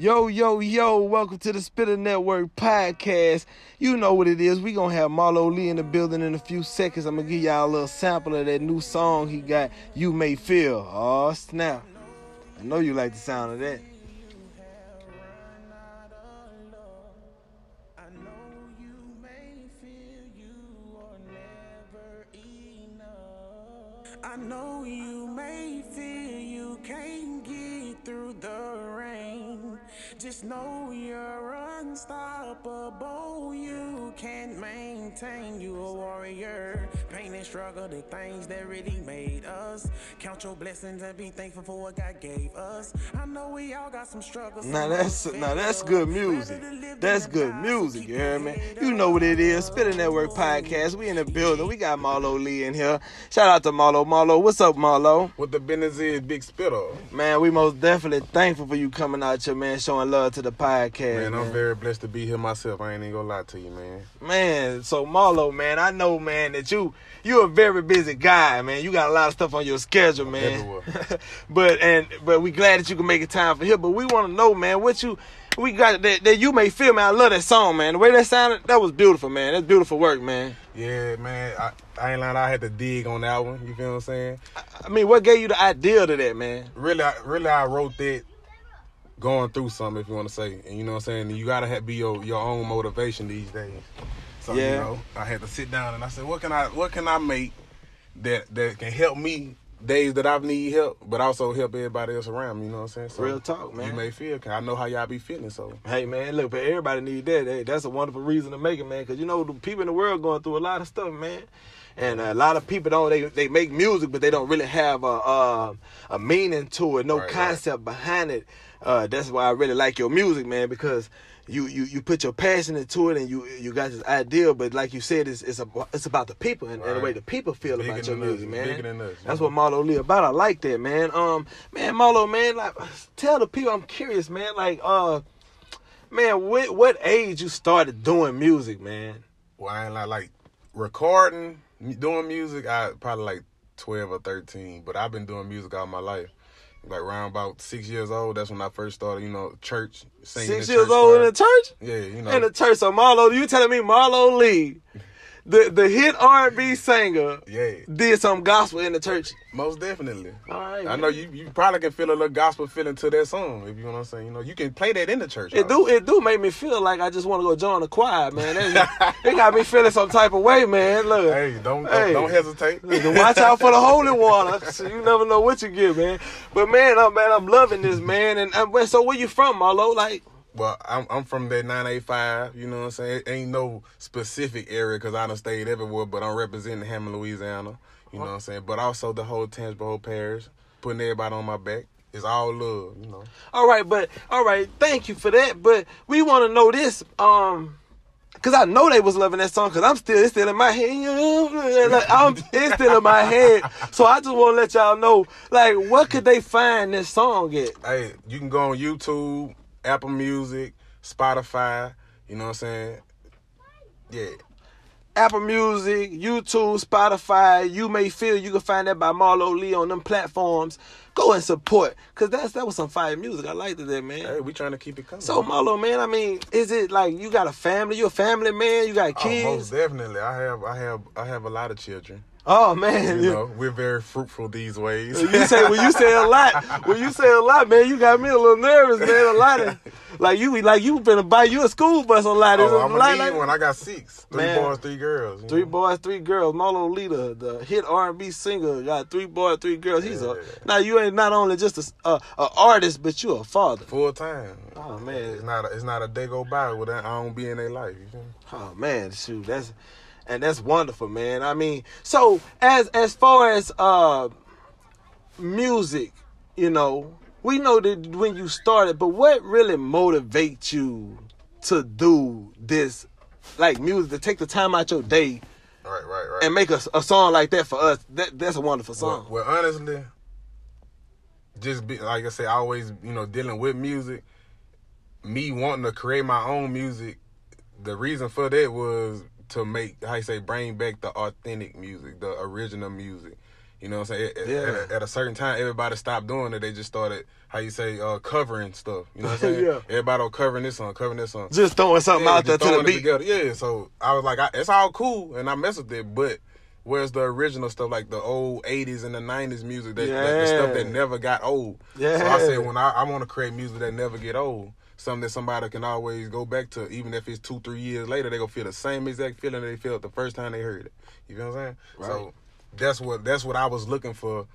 Yo, yo, yo, welcome to the Spitter Network podcast. You know what it is. we to have Marlo Lee in the building in a few seconds. I'm to give y'all a little sample of that new song he got, You May Feel. Oh, snap. I know you like the sound of that. I know you may Just know you're unstoppable. You can't maintain. You a warrior. Pain and struggle, the things that really made us. Count your blessings and be thankful for what God gave us. I know we all got some struggles. Now that's now that's good music. That's good music, you hear me? You know what it is. Spitter Network Podcast. We in the building. We got Marlo Lee in here. Shout out to Marlo. Marlo, what's up, Marlo? What the business is, Big Spitter. Man, we most definitely thankful for you coming out here, man, showing love to the podcast. Man, man. I'm very blessed to be here myself. I ain't even gonna lie to you, man. Man, so Marlo, man, I know, man, that you you a very busy guy, man. You got a lot of stuff on your schedule, man. But and but we glad that you can make it time for here. But we want to know, man, what you we got that, that you may feel, man. I love that song, man. The way that sounded, that was beautiful, man. That's beautiful work, man. Yeah, man. I, I ain't lying. I had to dig on that one. You feel what I'm saying? I mean, what gave you the idea to that, man? Really, I, really, I wrote that going through something, if you want to say. And you know what I'm saying? You gotta have, be your your own motivation these days. So Yeah. you know, I had to sit down and I said, what can I what can I make that that can help me days that I need help, but also help everybody else around me. You know what I'm saying? So Real talk, man. You may feel. 'cause I know how y'all be feeling. So Hey, man, look, but everybody need that. Hey, that's a wonderful reason to make it, man. Because you know the people in the world going through a lot of stuff, man. And a lot of people don't. They they make music, but they don't really have a a, a meaning to it, no Right, right. concept behind it. Uh, that's why I really like your music, man, because you you you put your passion into it, and you you got this idea. But like you said, it's it's, a, it's about the people and, and the way the people feel Bigger about your than us, music, man. us, That's what Marlo Lee about. I like that, man. Um, man, Marlo, man, like tell the people. I'm curious, man. Like, uh, man, what what age you started doing music, man? Well, I ain't like, like recording, doing music. I probably like twelve or thirteen, but I've been doing music all my life. Like around about six years old, that's when I first started. You know, church singing. Six in years old in the church. Yeah, you know. In the church. So Marlo, you telling me Marlo Lee, the the hit R&B singer, yeah, did some gospel in the church? most definitely. All right, I know you. You probably can feel a little gospel feeling to that song, if you know what I'm saying. You know, you can play that in the church. It do it do make me feel like I just want to go join the choir, man. It, it got me feeling some type of way, man. Look, Hey, don't Hey. don't, don't hesitate. Look, watch out for the holy water. So you never know what you get, man. But man, I'm man, I'm loving this, man. And so where you from, Marlo? Like, Well, I'm I'm from that 985. You know what I'm saying? It ain't no specific area because I done stayed everywhere, but I'm representing Hammond, Louisiana. You know what I'm saying? But also the whole Tangipahoa Parish, putting everybody on my back. It's all love, you know. all right, but all right, thank you for that. But we want to know this, um. Cause I know they was loving that song. Cause I'm still, it's still in my head. Like, I'm, it's still in my head. So I just want to let y'all know, like, what could they find this song at? Hey, you can go on YouTube, Apple Music, Spotify. You know what I'm saying? Yeah. Apple Music, YouTube, Spotify. You may feel you can find that by Marlo Lee on them platforms. Go and support, cause that's that was some fire music. I liked it, that man. Hey, we trying to keep it coming. So Marlo, man, I mean, is it like you got a family? You a family man? You got Oh, most kids? definitely. I have I have I have a lot of children. Oh, man, You know, we're very fruitful these ways. you say when you say a lot, when you say a lot, man, you got me a little nervous, man. A lot of like you like you finna buy you a school bus a lot. Oh, a I'm lot gonna like- one. I got six. Three Man. boys, three girls. Three know? boys, three girls. Marlo Leader, the hit R&B singer, got three boys, three girls. He's a now you ain't not only just a, a, a artist, but you a father. Full time. Oh man, It's not a, it's not a day go by without I don't be in their life. You me? oh man, shoot, that's and that's wonderful, man. I mean, so as as far as uh music, you know, we know that when you started, but what really motivates you to do this, like music, to take the time out your day Right, right, right. and make a, a song like that for us? That that's a wonderful song. Well, well, honestly, just be like I say, always you know dealing with music. Me wanting to create my own music, the reason for that was to make how you say bring back the authentic music, the original music. You know what I'm saying? At, Yeah. at, a, at a certain time, everybody stopped doing it. They just started, how you say, uh, covering stuff. You know what I'm saying? Yeah. Everybody on covering this song, covering this song. Just throwing something Yeah, out there to the beat. Together. Yeah, so I was like, I, it's all cool, and I mess with it, but where's the original stuff, like the old '80s and the '90s music, that, that- the stuff that never got old? So Yeah. I said, when I, I want to create music that never get old, something that somebody can always go back to, even if it's two, three years later, they gonna feel the same exact feeling they felt the first time they heard it. You feel what I'm saying? Right. So that's what that's what I was looking for.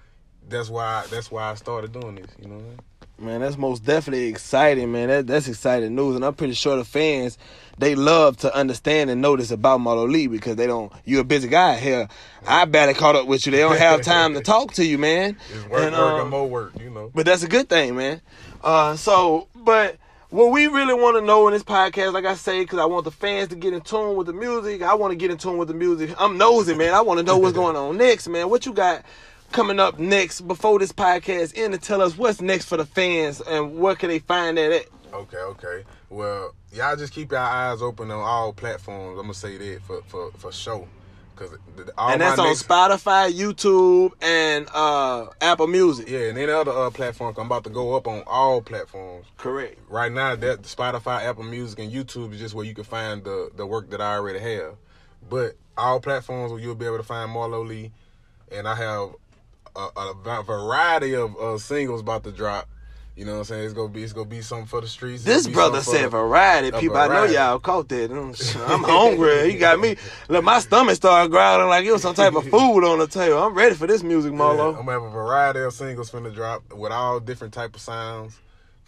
That's why that's why I started doing this. You know what I'm saying? Man, that's most definitely exciting, man. That that's exciting news, and I'm pretty sure the fans they love to understand and know this about Marlo Lee because they don't. You're a busy guy here. I barely caught up with you. They don't have time to talk to you, man. It's work, And, work, um, and more work. You know. But that's a good thing, man. Uh, so, but what we really want to know in this podcast, like I say, because I want the fans to get in tune with the music. I want to get in tune with the music. I'm nosy, man. I want to know what's going on next, man. What you got coming up next before this podcast end to tell us what's next for the fans and where can they find that at? Okay, okay. Well, y'all just keep your eyes open on all platforms. I'm gonna say that for for for sure, because all and that's on next, Spotify, YouTube, and uh, Apple Music. Yeah, and any other uh, platforms. I'm about to go up on all platforms. Correct. Right now, that Spotify, Apple Music, and YouTube is just where you can find the the work that I already have. But all platforms where you'll be able to find Marlo Lee, and I have a, a va- variety of uh, singles about to drop. You know what I'm saying? It's gonna be it's gonna be something for the streets. This brother said variety. People, I know y'all caught that. I'm hungry. He got me. Look, my stomach started growling like it was some type of food on the table. I'm ready for this music, Yeah, Marlo. I'm gonna have a variety of singles finna drop with all different type of sounds.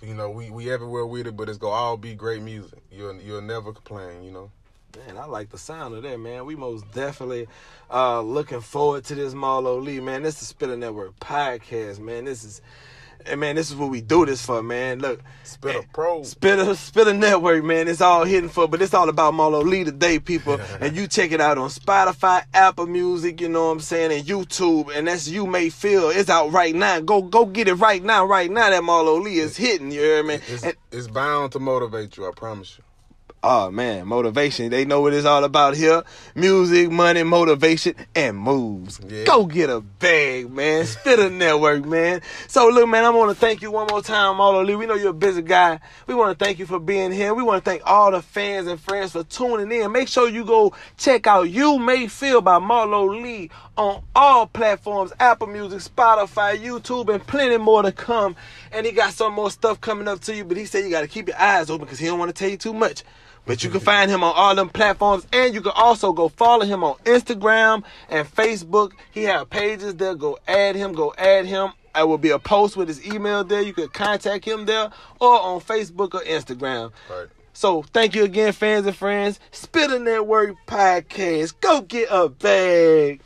You know, we we everywhere with it, but it's gonna all be great music. You'll you'll never complain. You know. Man, I like the sound of that, man. We most definitely uh looking forward to this Marlo Lee, man. This is Spitter Network podcast, man. This is and man, this is what we do this for, man. Look, Spit a pro. Spitter, Spitter Network, man. It's all hidden for, but it's all about Marlo Lee today, people. and you check it out on Spotify, Apple Music, you know what I'm saying, and YouTube. And that's You May Feel. It's out right now. Go go get it right now, right now. That Marlo Lee is hitting, you hear me? It's, And- it's bound to motivate you. I promise you. Oh man, motivation. They know what it's all about here. Music, money, motivation, and moves. Yeah. Go get a bag, man. Spit a network, man. So look, man, I want to thank you one more time, Marlo Lee. We know you're a busy guy. We want to thank you for being here. We want to thank all the fans and friends for tuning in. Make sure you go check out You May Feel by Marlo Lee on all platforms, Apple Music, Spotify, YouTube, and plenty more to come. And he got some more stuff coming up to you, but he said you got to keep your eyes open because he don't want to tell you too much. But you can mm-hmm. find him on all them platforms, and you can also go follow him on Instagram and Facebook. He have pages there. Go add him. Go add him. I will be a post with his email there. You can contact him there or on Facebook or Instagram. Right. So thank you again, fans and friends. Spitter Network Podcast. Go get a bag.